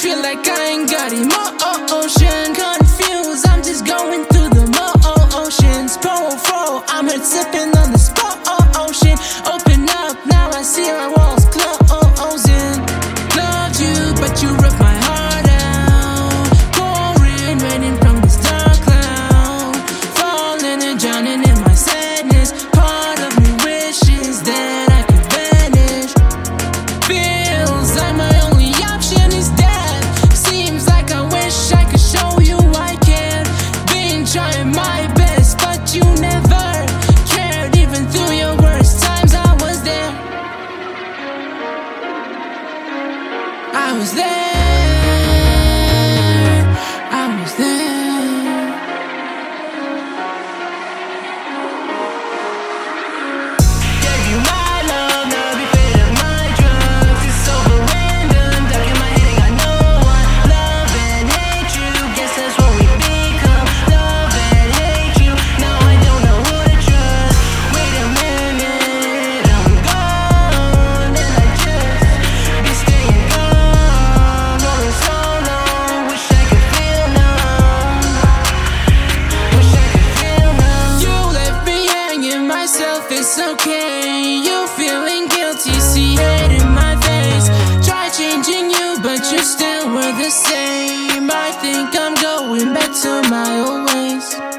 feel like I ain't got it. Mo ocean Confused, I'm just going through the motions. Powerful, I'm here tipping. trying my best, but you never cared. Even through your worst times, I was there. I was there. it's okay. You feeling guilty, see it in my face. Try changing you, but you still were the same. I think I'm going back to my old ways.